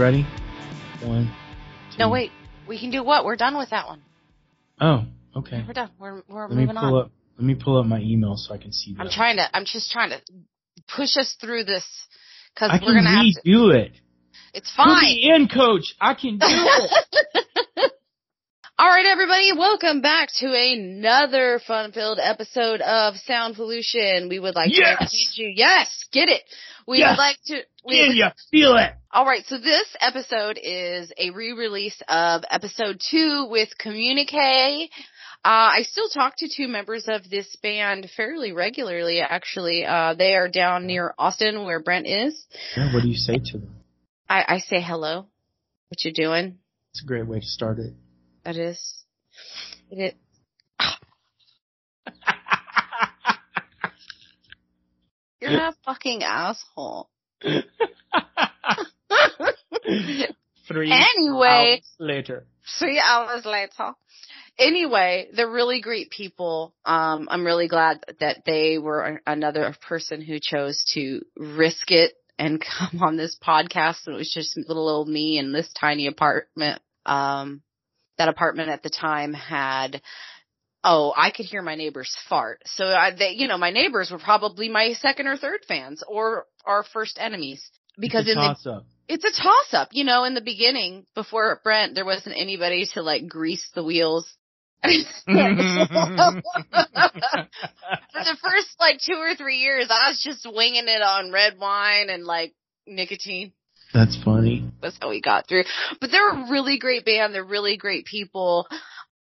ready? One. Two. No, wait. We can do what? We're done with that one. Oh, okay. We're done. We're we're Let me moving pull on. up. Let me pull up my email so I can see that. I'm trying to. I'm just trying to push us through this because we're gonna have to. redo it. It's Put fine. me in, coach. I can do it. All right, everybody, welcome back to another fun-filled episode of Sound Pollution. We would like to Yes! you, yes, get it. We Yes! would like to. We Can would- you feel it? All right, so this episode is a re-release of episode two with Communique. Uh, I still talk to two members of this band fairly regularly, actually. Uh, they are down near Austin where Brent is. Yeah, what do you say to them? I, I say hello. What you doing? It's a great way to start it. That is. It is. You're a fucking asshole. Three anyway, hours later. three hours later. Anyway, they're really great people. Um, I'm really glad that they were another person who chose to risk it and come on this podcast. It was just little old me in this tiny apartment. Um, that apartment at the time had, oh, I could hear my neighbors fart. So I, they, you know, my neighbors were probably my second or third fans or our first enemies because it's a in the up. it's a toss up. You know, in the beginning, before Brent, there wasn't anybody to like grease the wheels. Mm-hmm. For the first like two or three years, I was just winging it on red wine and like nicotine. That's funny. That's how we got through. But they're a really great band. They're really great people.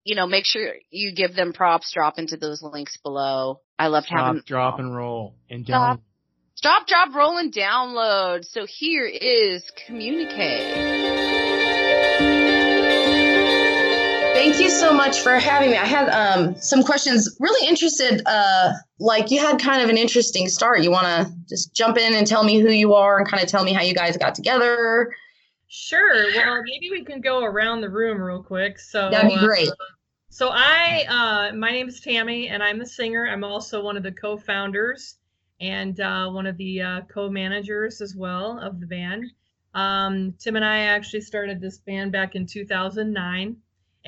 You know, make sure you give them props. Drop into those links below. I loved Drop, having drop and roll and Stop. down. Drop, drop, roll, and download. So here is Communique. So much for having me. I had um, some questions. Really interested. Uh, like you had kind of an interesting start. You want to just jump in and tell me who you are and kind of tell me how you guys got together. Sure. Well, maybe we can go around the room real quick. So That'd be uh, great. so I, uh, my name is Tammy, and I'm the singer. I'm also one of the co-founders and uh, one of the uh, co-managers as well of the band. Um, Tim and I actually started this band back in 2009,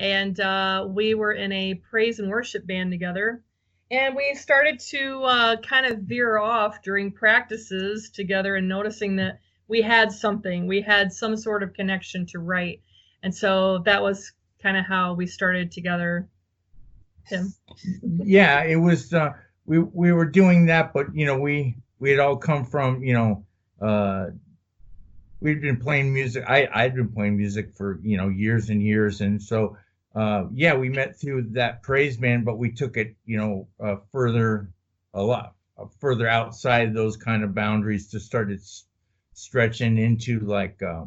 and uh, we were in a praise and worship band together. And we started to uh, kind of veer off during practices together, and noticing that we had something, we had some sort of connection to write, and so that was kind of how we started together. Tim. yeah, it was. Uh, we we were doing that, but you know, we we had all come from you know, uh, we'd been playing music. I I'd been playing music for you know years and years, and so uh, yeah, we met through that praise band, but we took it you know uh, further a lot uh, further outside those kind of boundaries to start s- stretching into like uh,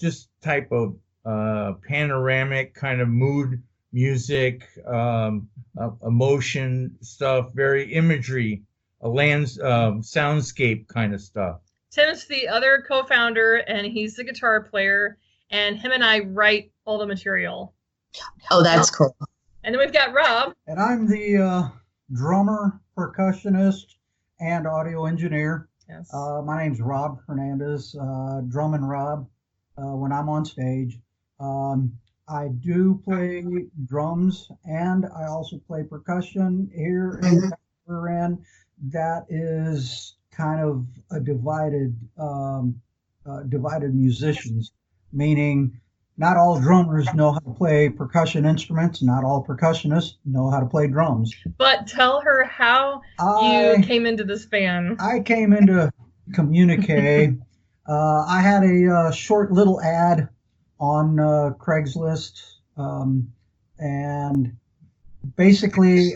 just type of uh, panoramic kind of mood music, um, uh, emotion stuff, very imagery, a lands, um, soundscape kind of stuff. Tim's the other co-founder, and he's the guitar player, and him and I write all the material. Oh, that's cool. And then we've got Rob. And I'm the uh, drummer, percussionist, and audio engineer. Yes. Uh, my name's Rob Hernandez, uh, drum and Rob uh, when I'm on stage. Um, I do play drums and I also play percussion here in the. That is kind of a divided, um, uh, divided musicians, meaning not all drummers know how to play percussion instruments. Not all percussionists know how to play drums. but tell her how I, you came into this band. I came into Communique. uh, I had a uh, short little ad on uh, Craigslist, um, and basically,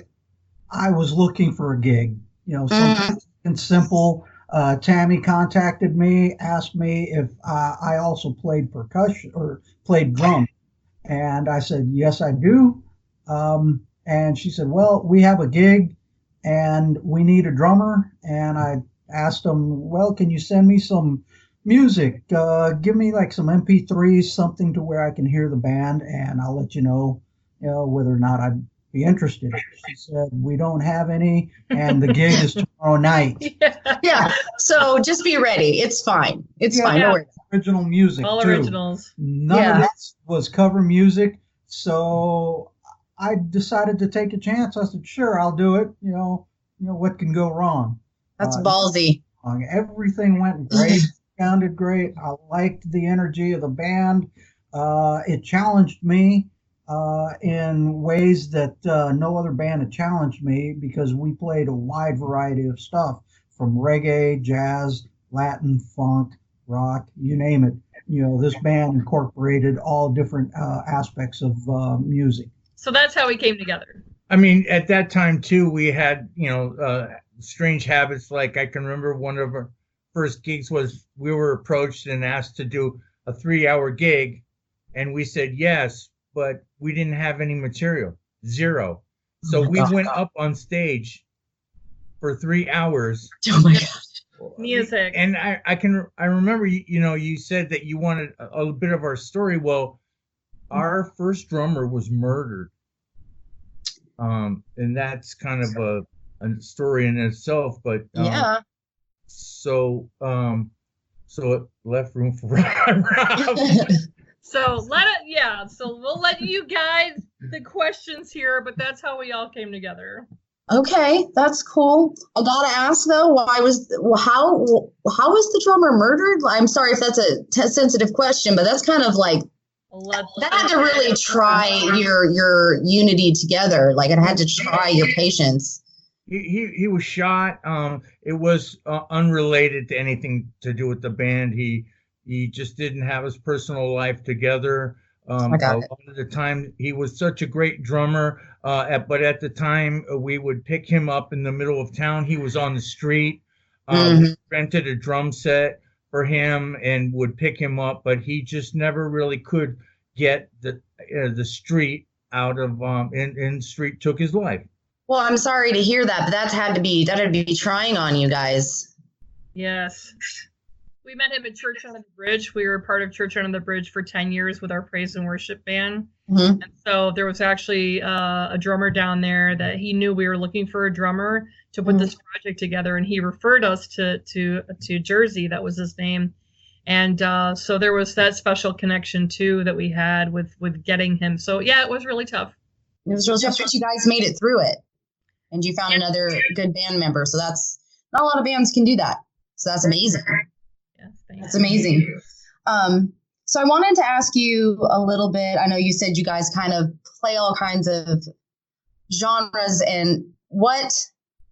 I was looking for a gig. You know, something simple. Uh, Tammy contacted me, asked me if uh, I also played percussion or played drums, and I said yes, I do. Um, and she said, "Well, we have a gig, and we need a drummer." And I asked them, "Well, can you send me some music? Uh, give me like some MP3s, something to where I can hear the band, and I'll let you know, you know, whether or not I'd be interested. She said, We don't have any, and the gig is tomorrow night. Yeah. Yeah. So just be ready. It's fine. It's Yeah. fine. Yeah. Don't worry. Original music. All too. originals. None Yeah. of this was cover music. So I decided to take a chance. I said, Sure, I'll do it. You know, you know what can go wrong? That's Uh, ballsy. Everything went great. sounded great. I liked the energy of the band. Uh, it challenged me uh, in ways that uh, no other band had challenged me because we played a wide variety of stuff from reggae, jazz, Latin, funk, rock, you name it. You know, this band incorporated all different uh, aspects of uh, music. So that's how we came together. I mean, at that time too, we had you know uh, strange habits. Like I can remember one of our first gigs was we were approached and asked to do a three-hour gig, and we said yes, but we didn't have any material, zero. So we went up on stage for three hours. Oh my god. Music. And I, I can I remember you, you know you said that you wanted a, a bit of our story. Well, our first drummer was murdered. Um, and that's kind of a, a story in itself. But um, Yeah. So um, so it left room for Rob. So let it, yeah. So we'll let you guide the questions here, but that's how we all came together. Okay, that's cool. I gotta ask though, why was how how was the drummer murdered? I'm sorry if that's a t- sensitive question, but that's kind of like Let that had to really try your your unity together. Like it had to try your patience. he, he he was shot. Um, it was uh, unrelated to anything to do with the band. He he just didn't have his personal life together. Um, I got a it. lot of the time, he was such a great drummer. Uh, at, but at the time, uh, we would pick him up in the middle of town. He was on the street. Um, we rented a drum set for him and would pick him up, but he just never really could get the uh, the street out of um, and, and street took his life. Well, I'm sorry to hear that, but that had to be that had to be trying on you guys. Yes. We met him at Church Under the Bridge. We were part of Church Under the Bridge for 10 years with our praise and worship band. Mhm. And so there was actually uh, a drummer down there that he knew we were looking for a drummer to put this project together, and he referred us to to to Jersey. That was his name, and uh, so there was that special connection too that we had with with getting him. So yeah, it was really tough. It was really tough, but you guys made it through it, and you found another good band member. So that's not a lot of bands can do that. So that's amazing. That's amazing. Um, so I wanted to ask you a little bit. I know you said you guys kind of play all kinds of genres, and what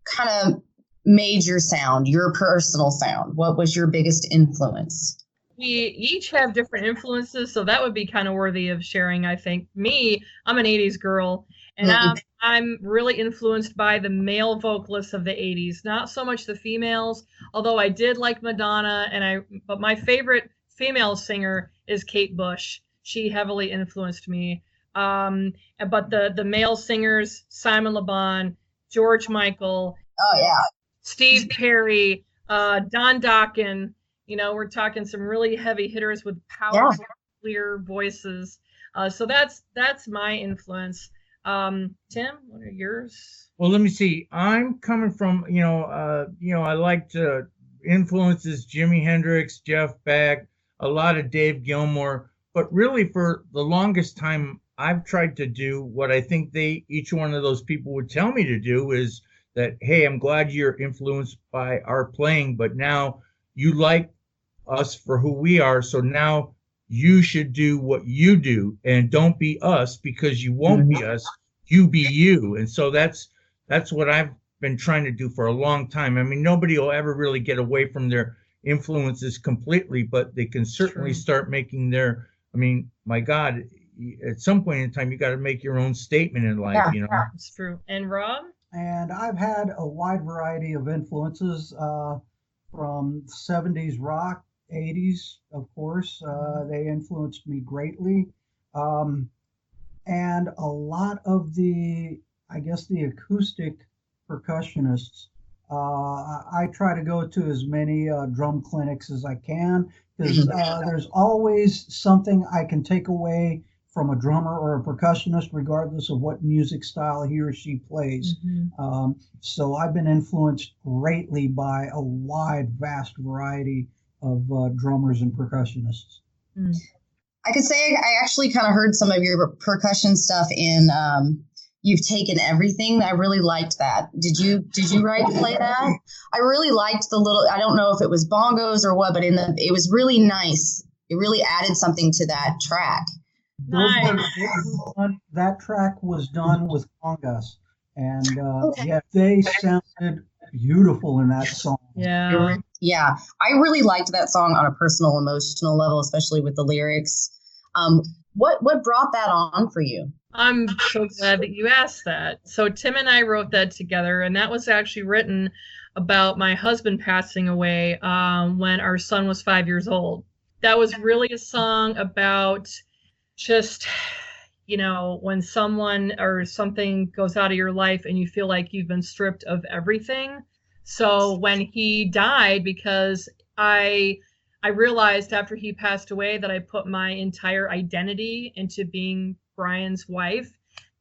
kind of made your sound, your personal sound? What was your biggest influence? we each have different influences, so that would be kind of worthy of sharing. I think me, I'm an '80s girl, and Mhm. I'm, I'm really influenced by the male vocalists of the '80s, not so much the females. Although I did like Madonna, and I, but my favorite female singer is Kate Bush. She heavily influenced me. Um, but the the male singers, Simon Le Bon, George Michael, Oh yeah, Steve Perry, uh, Don Dokken. You know, we're talking some really heavy hitters with powerful, clear voices. Uh, so that's that's my influence. Um, Tim, what are yours? Well, let me see. I'm coming from, you know, uh, you know, I liked uh, influences Jimi Hendrix, Jeff Beck, a lot of Dave Gilmour, but really for the longest time, I've tried to do what I think they, each one of those people would tell me to do is that, hey, I'm glad you're influenced by our playing, but now you like us for who we are, so now you should do what you do and don't be us because you won't be us you be you and so that's that's what i've been trying to do for a long time i mean nobody will ever really get away from their influences completely but they can certainly True. start making their i mean my god at some point in time you got to make your own statement in life Yeah, you know It's true. And Rob? And I've had a wide variety of influences uh, from 70s rock, 80s, of course. Uh, they influenced me greatly. Um, and a lot of the, I guess, the acoustic percussionists. Uh, I try to go to as many uh, drum clinics as I can because uh, there's always something I can take away from a drummer or a percussionist, regardless of what music style he or she plays. Mhm. Um, so I've been influenced greatly by a wide, vast variety of uh, drummers and percussionists. I could say I actually kind of heard some of your percussion stuff in um, "You've Taken Everything." I really liked that. Did you Did you write play that? I really liked the little. I don't know if it was bongos or what, but in the it was really nice. It really added something to that track. Nice. were that track was done with congas, and uh, Okay. yeah, they sounded beautiful in that song. Yeah. Yeah, I really liked that song on a personal, emotional level, especially with the lyrics. Um, what what brought that on for you? I'm so glad that you asked that. So Tim and I wrote that together, and that was actually written about my husband passing away um, when our son was five years old. That was really a song about just, you know, when someone or something goes out of your life and you feel like you've been stripped of everything. So when he died, because I I realized after he passed away that I put my entire identity into being Brian's wife,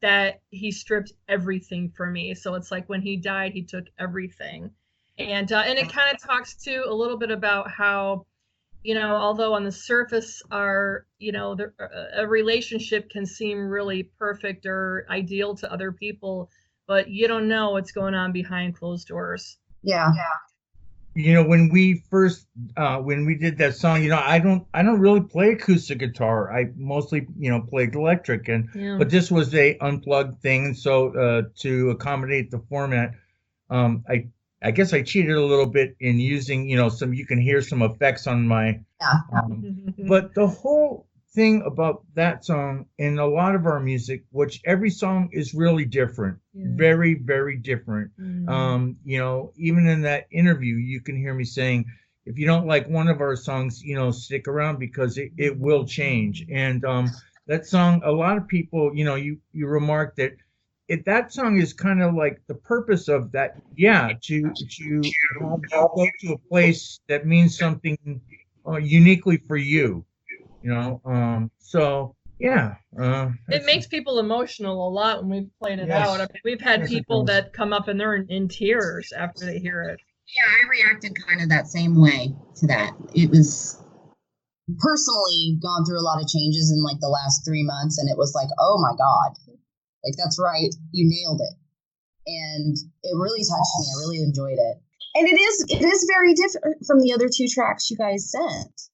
that he stripped everything from me. So it's like when he died, he took everything. And uh, and it kind of talks to a little bit about how, you know, although on the surface our, you know, the, a relationship can seem really perfect or ideal to other people, but you don't know what's going on behind closed doors. Yeah, you know when we first uh when we did that song you know i don't i don't really play acoustic guitar i mostly you know played electric and Yeah. but this was a unplugged thing so uh to accommodate the format um i i guess i cheated a little bit in using you know some you can hear some effects on my yeah. um, but the whole thing about that song and a lot of our music which every song is really different Yeah. very very different Mhm. um, you know, even in that interview, you can hear me saying, if you don't like one of our songs, you know, stick around because it, it will change. And um, that song, a lot of people, you know, you you remarked that it that song is kind of like the purpose of that, yeah, to to go to a place that means something uh, uniquely for you, you know. Um, so yeah, uh, it makes people emotional a lot when we've played it Yes. out. I mean, we've had Yes, people that come up and they're in, in tears after they hear it. Yeah, I reacted kind of that same way to that. It was personally gone through a lot of changes in like the last three months, and it was like, oh my god, like that's right, you nailed it, and it really touched me. I really enjoyed it, and it is it is very different from the other two tracks you guys sent.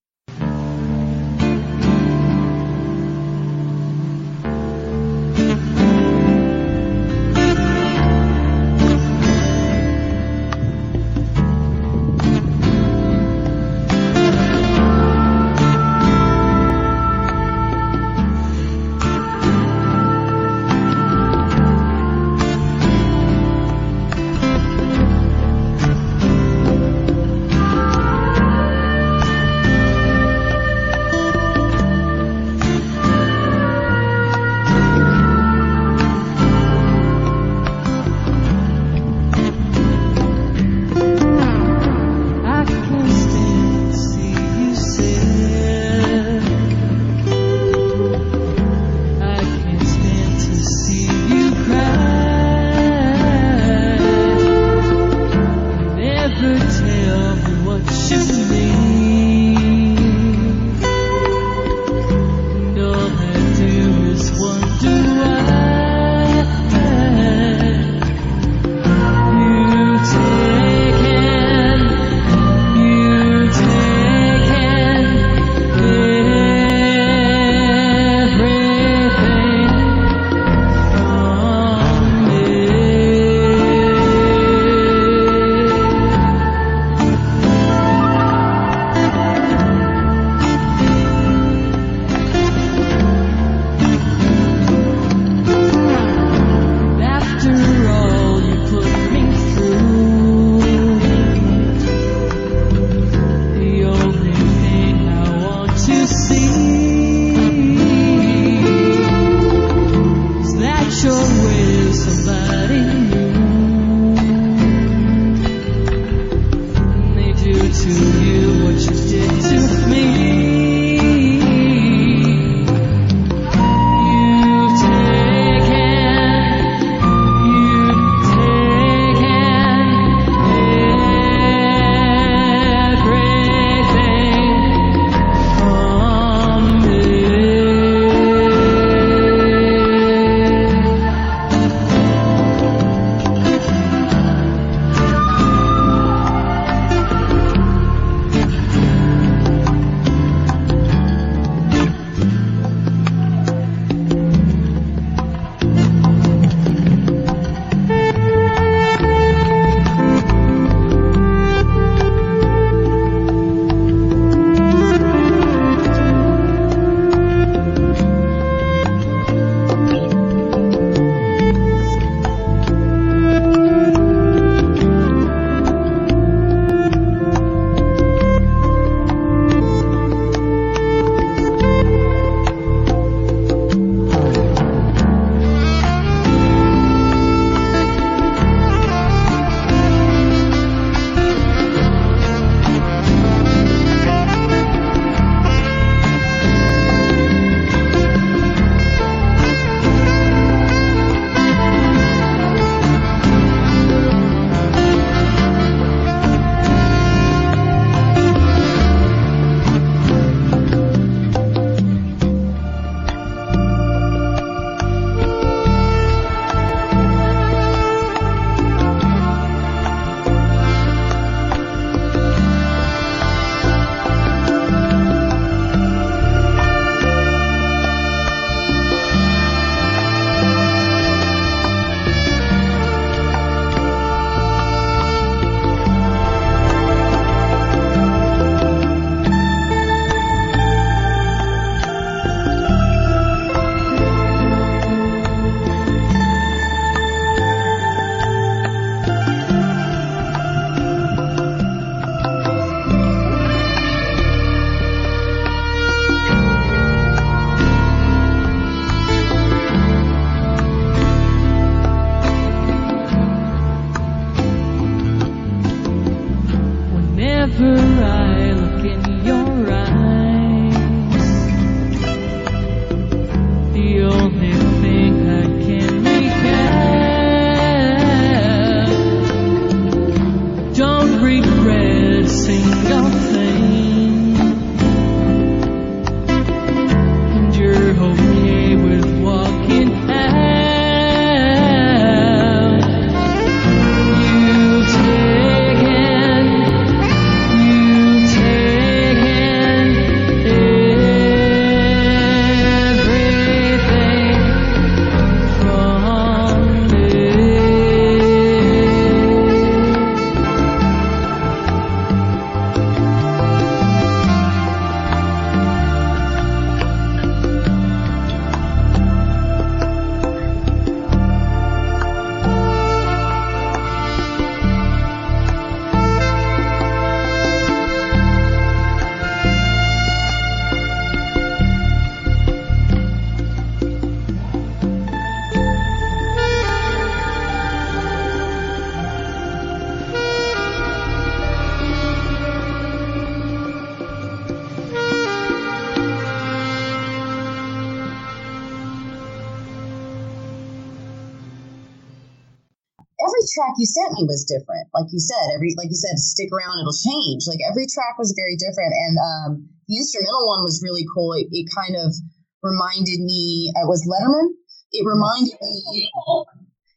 Track you sent me was different. Like you said, every like you said, stick around, it'll change. Like every track was very different, and um, the instrumental one was really cool. It, it kind of reminded me. It was Letterman. It reminded me.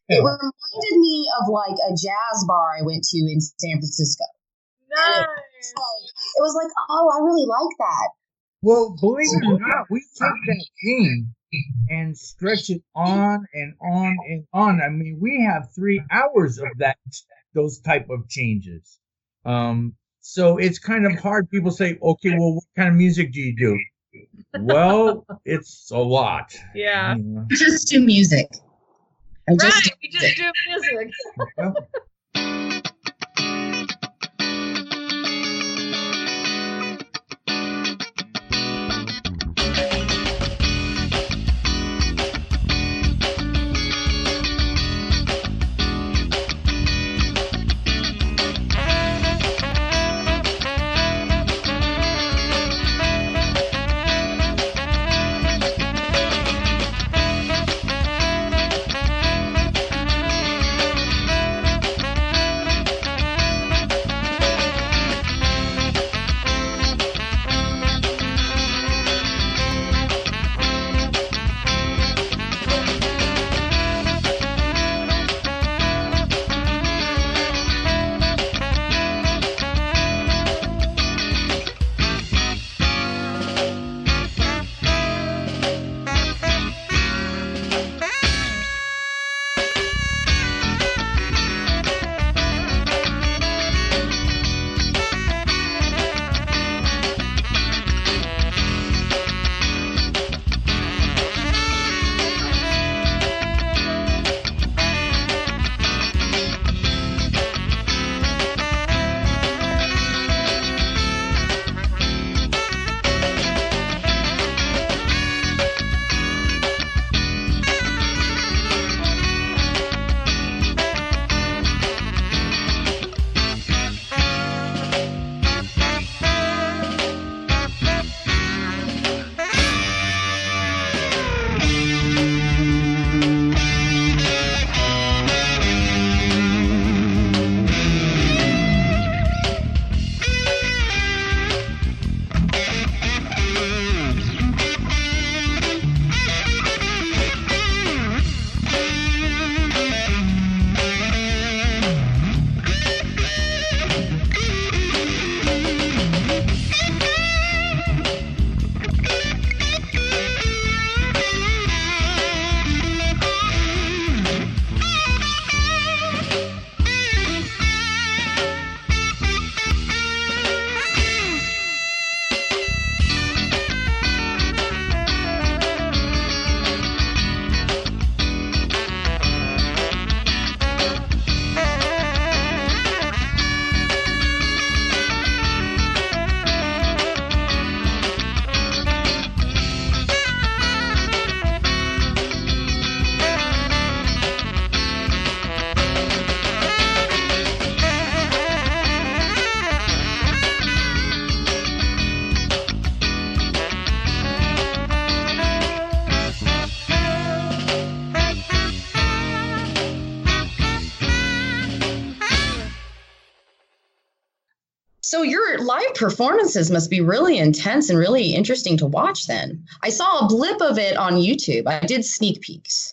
It reminded me of like a jazz bar I went to in San Francisco. Nice. It was like, oh, I really like that. Well, believe it or not, we take that theme and stretch it on and on and on. I mean, we have three hours of that, those type of changes. Um, so it's kind of hard. People say, okay, well, what kind of music do you do? Well, it's a lot. Yeah. you know. Just do music. I Right. just We just do music. Performances must be really intense and really interesting to watch then. I saw a blip of it on YouTube. I did sneak peeks.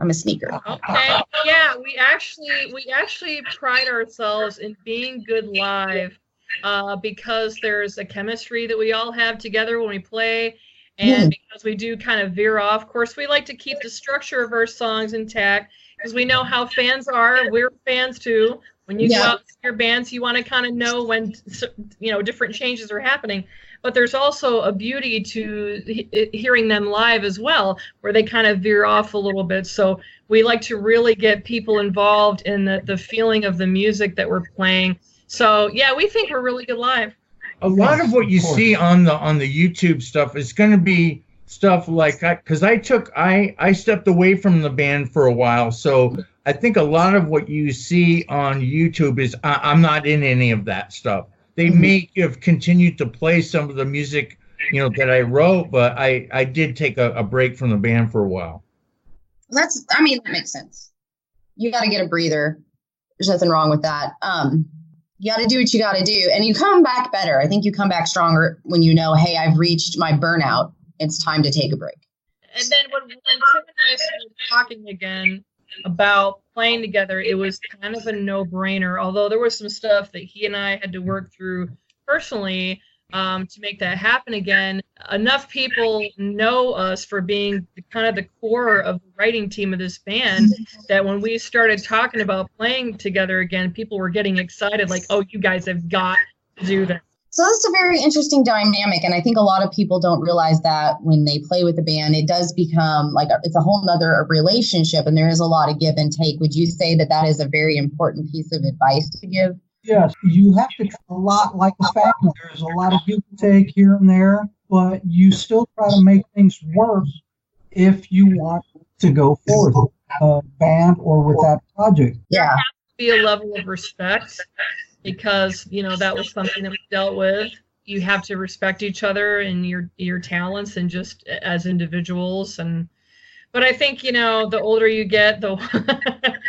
I'm a sneaker. Okay. Yeah, we actually we actually pride ourselves in being good live, uh, because there's a chemistry that we all have together when we play, and because we do kind of veer off. Of course, we like to keep the structure of our songs intact because we know how fans are. We're fans too. When you go out to your bands, you want to kind of know when you know different changes are happening. But there's also a beauty to he- hearing them live as well, where they kind of veer off a little bit. So we like to really get people involved in the, the feeling of the music that we're playing. So yeah, we think we're really good live. a lot of what you see on the on the YouTube stuff is going to be stuff like I because I took I I stepped away from the band for a while, so I think a lot of what you see on YouTube is I, I'm not in any of that stuff. They Mhm. may have continued to play some of the music you know that I wrote, but I I did take a, a break from the band for a while. That's I mean that makes sense. You got to get a breather. There's nothing wrong with that. Um, you got to do what you got to do, and you come back better. I think you come back stronger when you know, hey, I've reached my burnout. It's time to take a break. And then when, when Tim and I started talking again about playing together, it was kind of a no-brainer. Although there was some stuff that he and I had to work through personally um, to make that happen again. Enough people know us for being the, kind of the core of the writing team of this band that when we started talking about playing together again, people were getting excited, like, "Oh, you guys have got to do this." So that's a very interesting dynamic, and I think a lot of people don't realize that when they play with a band, it does become like a, it's a whole nother relationship, and there is a lot of give and take. Would you say that that is a very important piece of advice to give? Yes, you have to a lot like a family. There's a lot of give and take here and there, but you still try to make things work if you want to go forward with a band or with that project. Yeah, be a level of respect because you know that was something that we dealt with you have to respect each other and your your talents and just as individuals and but i think you know the older you get the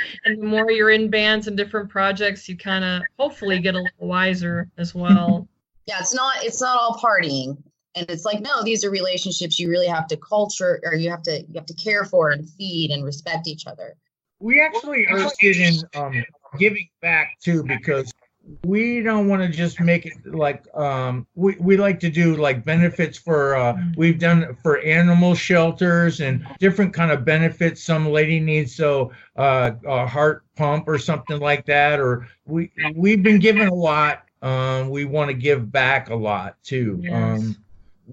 and the more you're in bands and different projects you kind of hopefully get a little wiser as well yeah. It's not it's not all partying, and it's like no, these are relationships you really have to culture or you have to you have to care for and feed and respect each other. we actually are getting um giving back too because we don't want to just make it like um we, we like to do like benefits for uh we've done for animal shelters and different kind of benefits some lady needs so uh a heart pump or something like that or we we've been given a lot um we want to give back a lot too Yes. um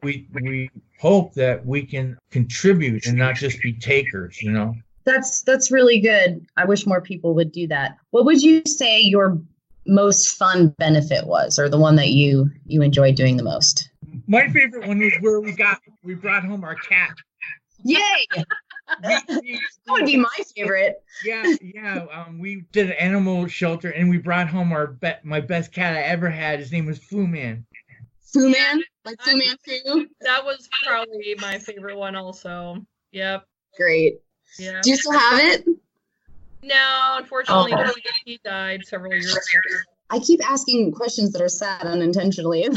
we we hope that we can contribute and not just be takers you know That's that's really good. I wish more people would do that. What would you say your most fun benefit was, or the one that you you enjoyed doing the most? My favorite one was where we got we brought home our cat. Yay! We- we- That would be my favorite. yeah, yeah. Um, we did an animal shelter and we brought home our be- my best cat I ever had. His name was Fu Man. Fu Man, like Fu Man Fu. that was probably my favorite one also yep Great. yeah Do you still have it? No unfortunately Oh. he died several years ago I keep asking questions that are sad unintentionally.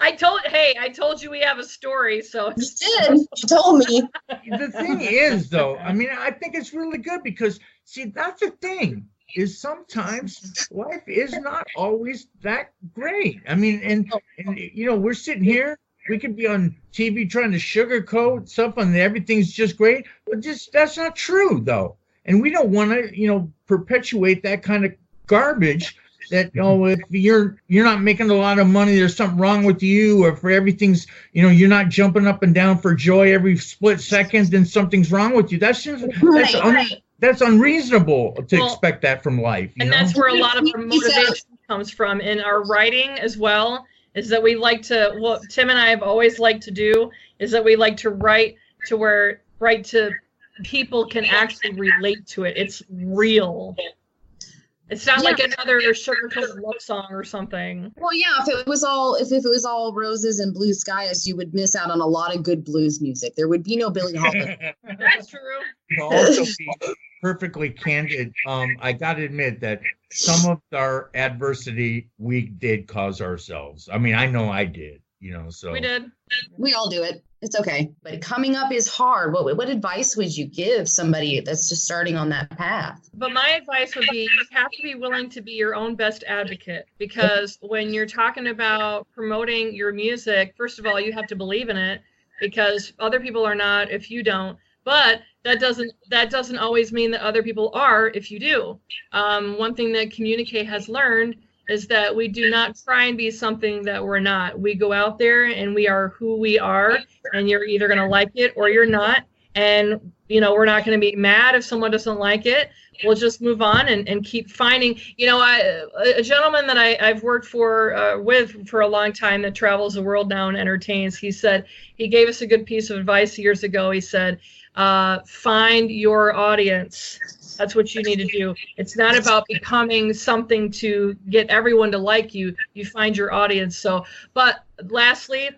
I told hey, I told you we have a story, so you did. You told me. The thing is, though, I mean, I think it's really good because see, that's the thing is sometimes life is not always that great. I mean, and and you know, we're sitting here. We could be on TV trying to sugarcoat stuff and everything's just great, but just that's not true though. And we don't want to, you know, perpetuate that kind of garbage that oh if you're you're not making a lot of money there's something wrong with you or for everything's you know you're not jumping up and down for joy every split second then something's wrong with you that's just that's Right, un, right. that's unreasonable to Well, expect that from life you and know that's where a lot of our motivation comes from in our writing as well is that we like to what tim and i have always liked to do is that we like to write to where write to people can actually relate to it it's real it's not Yeah. like another sugar-coated love song or something Well, yeah. If it was all if, if it was all roses and blue skies, you would miss out on a lot of good blues music. There would be no Billie Holiday. that's true to also be perfectly candid um i gotta admit that some of our adversity we did cause ourselves i mean i know i did you know so we did we all do it. It's okay. But coming up is hard. What what advice would you give somebody that's just starting on that path? But my advice would be you have to be willing to be your own best advocate because when you're talking about promoting your music, first of all, you have to believe in it because other people are not if you don't. But that doesn't that doesn't always mean that other people are if you do. Um, one thing that Communique has learned is that we do not try and be something that we're not. We go out there and we are who we are, and you're either going to like it or you're not. And you know, we're not going to be mad if someone doesn't like it we'll just move on and, and keep finding you know I, a gentleman that I, i've worked for uh, with for a long time that travels the world now and entertains he said he gave us a good piece of advice years ago he said uh, find your audience that's what you need to do it's not about becoming something to get everyone to like you you find your audience so but lastly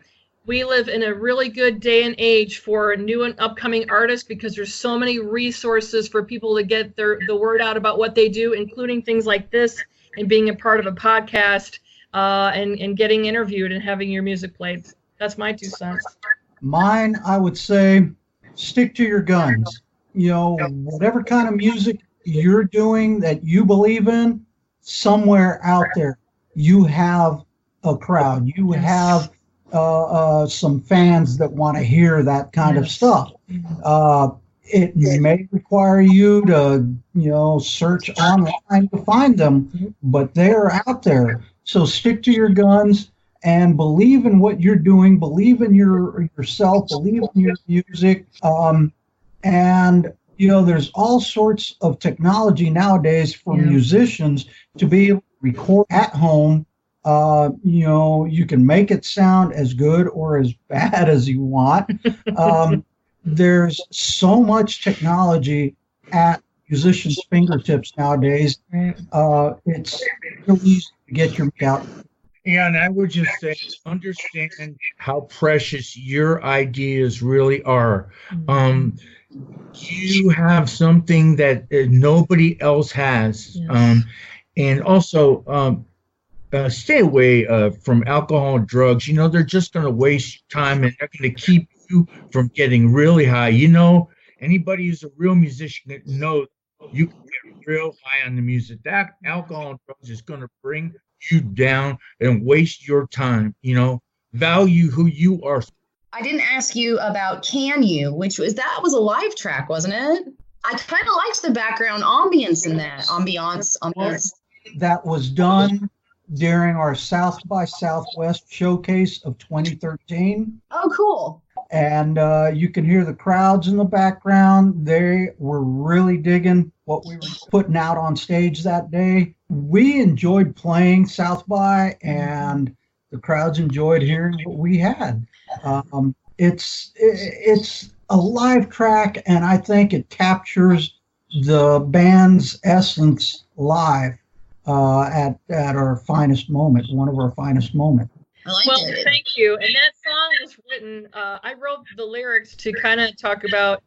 we live in a really good day and age for new and upcoming artists because there's so many resources for people to get their the word out about what they do, including things like this and being a part of a podcast uh, and and getting interviewed and having your music played. That's my two cents. Mine, I would say, stick to your guns. You know, whatever kind of music you're doing that you believe in, somewhere out there, you have a crowd. You have uh, uh, some fans that want to hear that kind of stuff. Uh, it may require you to, you know, search online to find them, but they're out there. So stick to your guns and believe in what you're doing. Believe in your yourself. Believe in your music. Um, and you know, there's all sorts of technology nowadays for Yeah. musicians to be able to record at home. Uh, you know, you can make it sound as good or as bad as you want. Um, there's so much technology at musicians' fingertips nowadays. Uh, it's really easy to get your out. Yeah, and I would just say, understand how precious your ideas really are. Um, you have something that uh, nobody else has, Yes. um, and also um, uh, stay away uh, from alcohol and drugs. You know, they're just going to waste time, and they're going to keep you from getting really high. You know, anybody who's a real musician that knows you can get real high on the music. That alcohol and drugs is going to bring you down and waste your time. You know, value who you are. I didn't ask you about Can You, which was that was a live track, wasn't it? I kind of liked the background ambience in that. Ambiance, ambiance. that was done during our South by Southwest showcase of 2013. Oh, cool. And uh, you can hear the crowds in the background. They were really digging what we were putting out on stage that day. We enjoyed playing South by, and the crowds enjoyed hearing what we had. Um, it's it's a live track, and I think it captures the band's essence live uh, at at our finest moment, one of our finest moments. I liked Well, it. thank you. And that song was written. Uh, I wrote the lyrics to kind of talk about,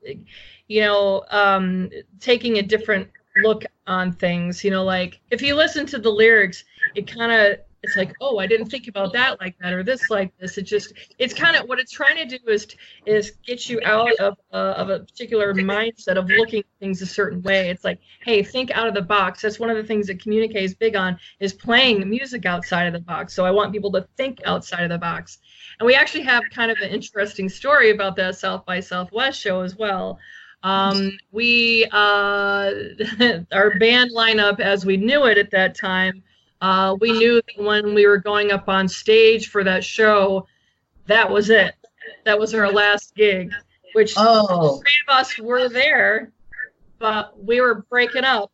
you know, um, taking a different look on things. You know, like if you listen to the lyrics, it kind of it's like, oh, I didn't think about that like that or this like this. It just it's kind of what it's trying to do is is get you out of uh, of a particular mindset of looking at things a certain way. It's like, hey, think out of the box. That's one of the things that Communique is big on is playing music outside of the box. So I want people to think outside of the box. And we actually have kind of an interesting story about that South by Southwest show as well. Um, we uh, our band lineup as we knew it at that time. Uh, we knew that when we were going up on stage for that show, that was it. That was our last gig, which three of us were there, but we were breaking up,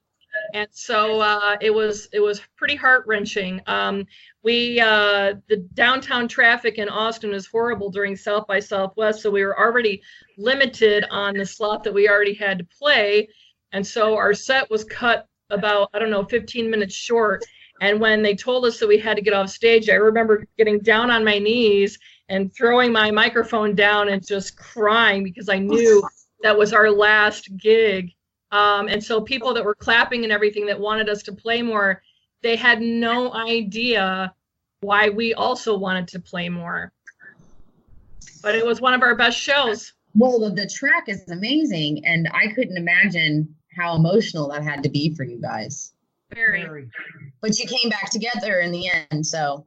and so uh, it was it was pretty heart wrenching. Um, we uh, the downtown traffic in Austin is horrible during South by Southwest, so we were already limited on the slot that we already had to play, and so our set was cut about I don't know 15 minutes short. And when they told us that we had to get off stage, I remember getting down on my knees and throwing my microphone down and just crying because I knew that was our last gig. Um, and so people that were clapping and everything that wanted us to play more, they had no idea why we also wanted to play more. But it was one of our best shows. well, the, the track is amazing, and I couldn't imagine how emotional that had to be for you guys. Very. But you came back together in the end, so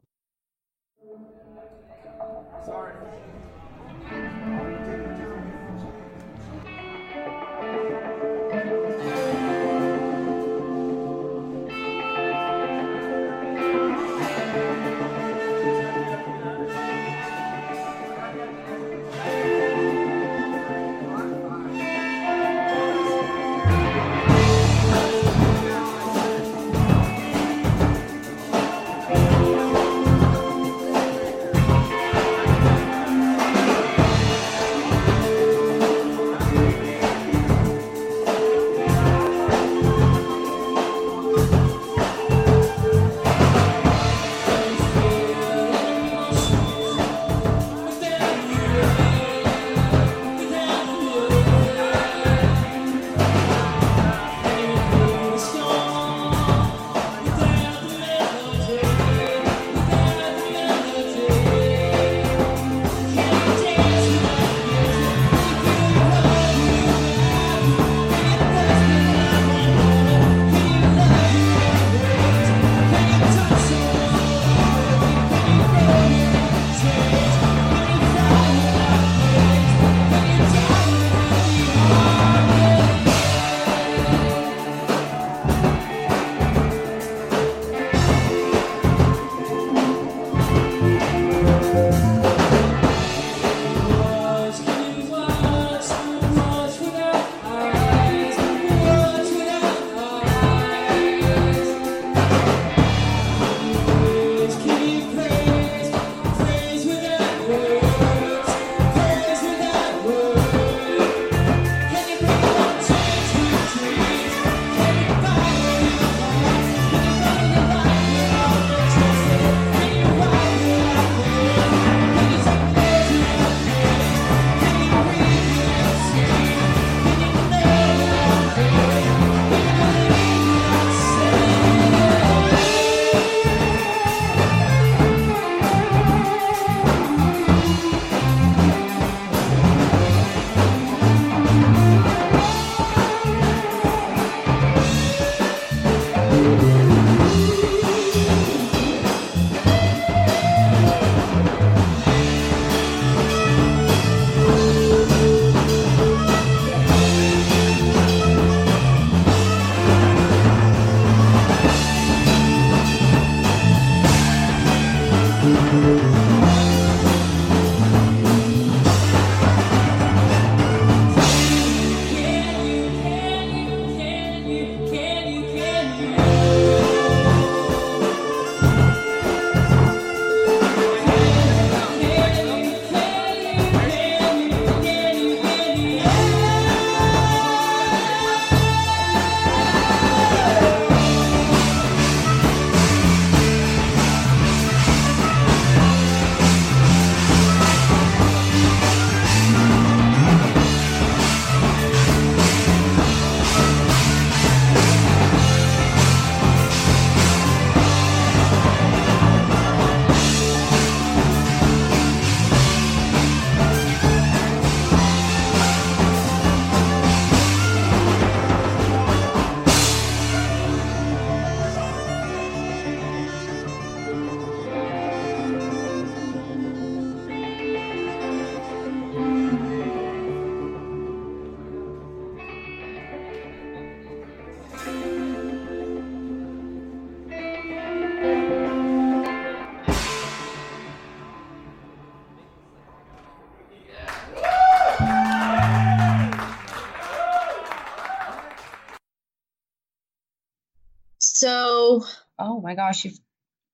So, oh my gosh, you've,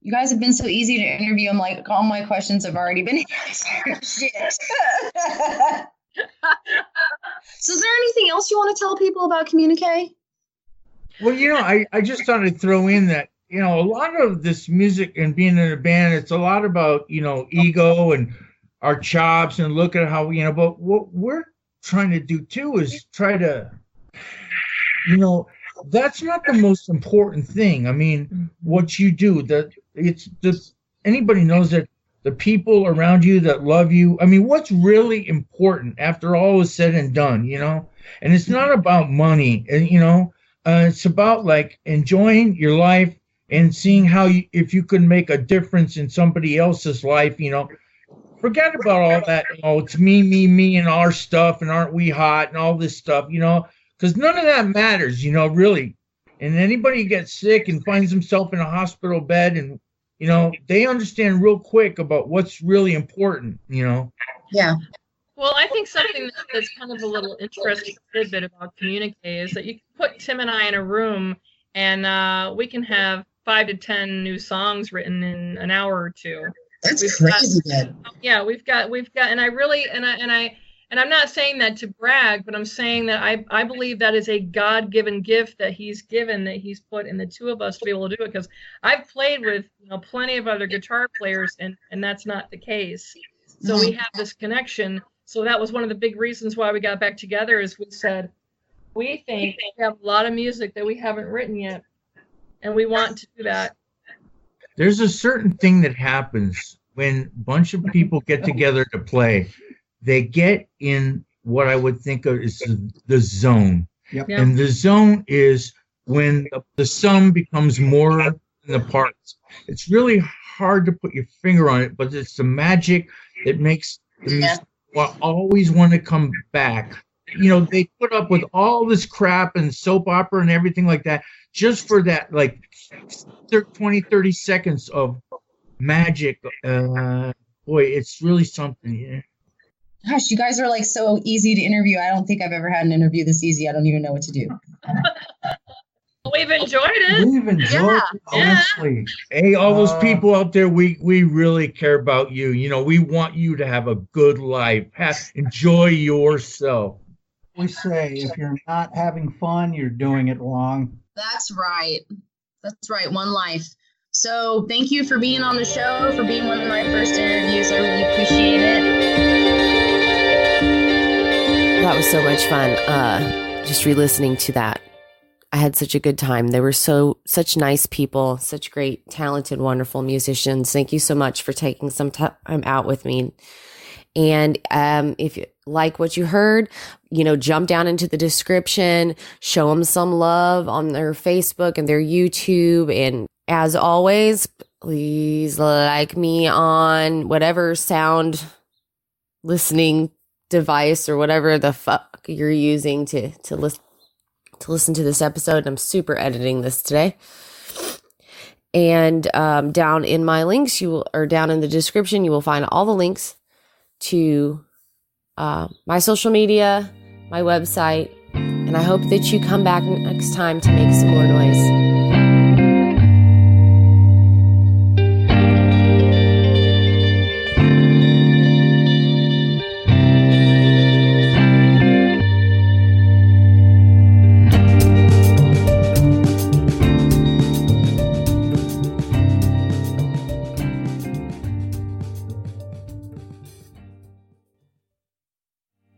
you guys have been so easy to interview. I'm like, all my questions have already been answered. Shit. so, is there anything else you want to tell people about Communique? Well, you know, I, I just thought I'd throw in that, you know, a lot of this music and being in a band, it's a lot about, you know, ego and our chops and look at how, you know, but what we're trying to do too is try to, you know, that's not the most important thing. I mean, what you do, that it's just anybody knows that the people around you that love you. I mean, what's really important after all is said and done, you know? And it's not about money, and you know, uh, it's about like enjoying your life and seeing how you, if you can make a difference in somebody else's life, you know. Forget about all that. Oh, it's me, me, me, and our stuff, and aren't we hot, and all this stuff, you know, because none of that matters, you know, really. And anybody gets sick and finds himself in a hospital bed, and you know, they understand real quick about what's really important, you know. Yeah. Well, I think something that's kind of a little interesting tidbit about Communique is that you can put Tim and I in a room and uh, we can have five to ten new songs written in an hour or two. That's We've crazy good. Yeah, we've got we've got and I really and I and I and I'm not saying that to brag, but I'm saying that I I believe that is a God-given gift that he's given that he's put in the two of us to be able to do it because I've played with, you know, plenty of other guitar players and and that's not the case. So we have this connection. So that was one of the big reasons why we got back together is we said we think we have a lot of music that we haven't written yet and we want to do that. There's a certain thing that happens when a bunch of people get together to play. They get in what I would think of as the, the zone. Yep. Yeah. And the zone is when the, the sum becomes more than the parts. It's really hard to put your finger on it, but it's the magic that makes the Yeah. music always want to come back. You know, they put up with all this crap and soap opera and everything like that just for that, like 20, 30 seconds of magic. Uh, boy, it's really something. Yeah. Gosh, you guys are like so easy to interview. I don't think I've ever had an interview this easy. I don't even know what to do. We've enjoyed it. We've enjoyed Yeah. it immensely. Hey, all those Uh, people out there, we we really care about you. You know, we want you to have a good life. Have, enjoy yourself. We say if you're not having fun, you're doing it wrong. That's right. That's right. One life. So thank you for being on the show, for being one of my first interviews. I really appreciate it. Was so much fun. Uh, just re-listening to that, I had such a good time. They were so such nice people, such great, talented, wonderful musicians. Thank you so much for taking some time out with me. And um, if you like what you heard, you know, jump down into the description, show them some love on their Facebook and their YouTube. And as always, please like me on whatever sound listening device or whatever the fuck you're using to to listen to listen to this episode. I'm super editing this today. And um, down in my links, you will, or down in the description, you will find all the links to uh, my social media, my website, and I hope that you come back next time to make some more noise.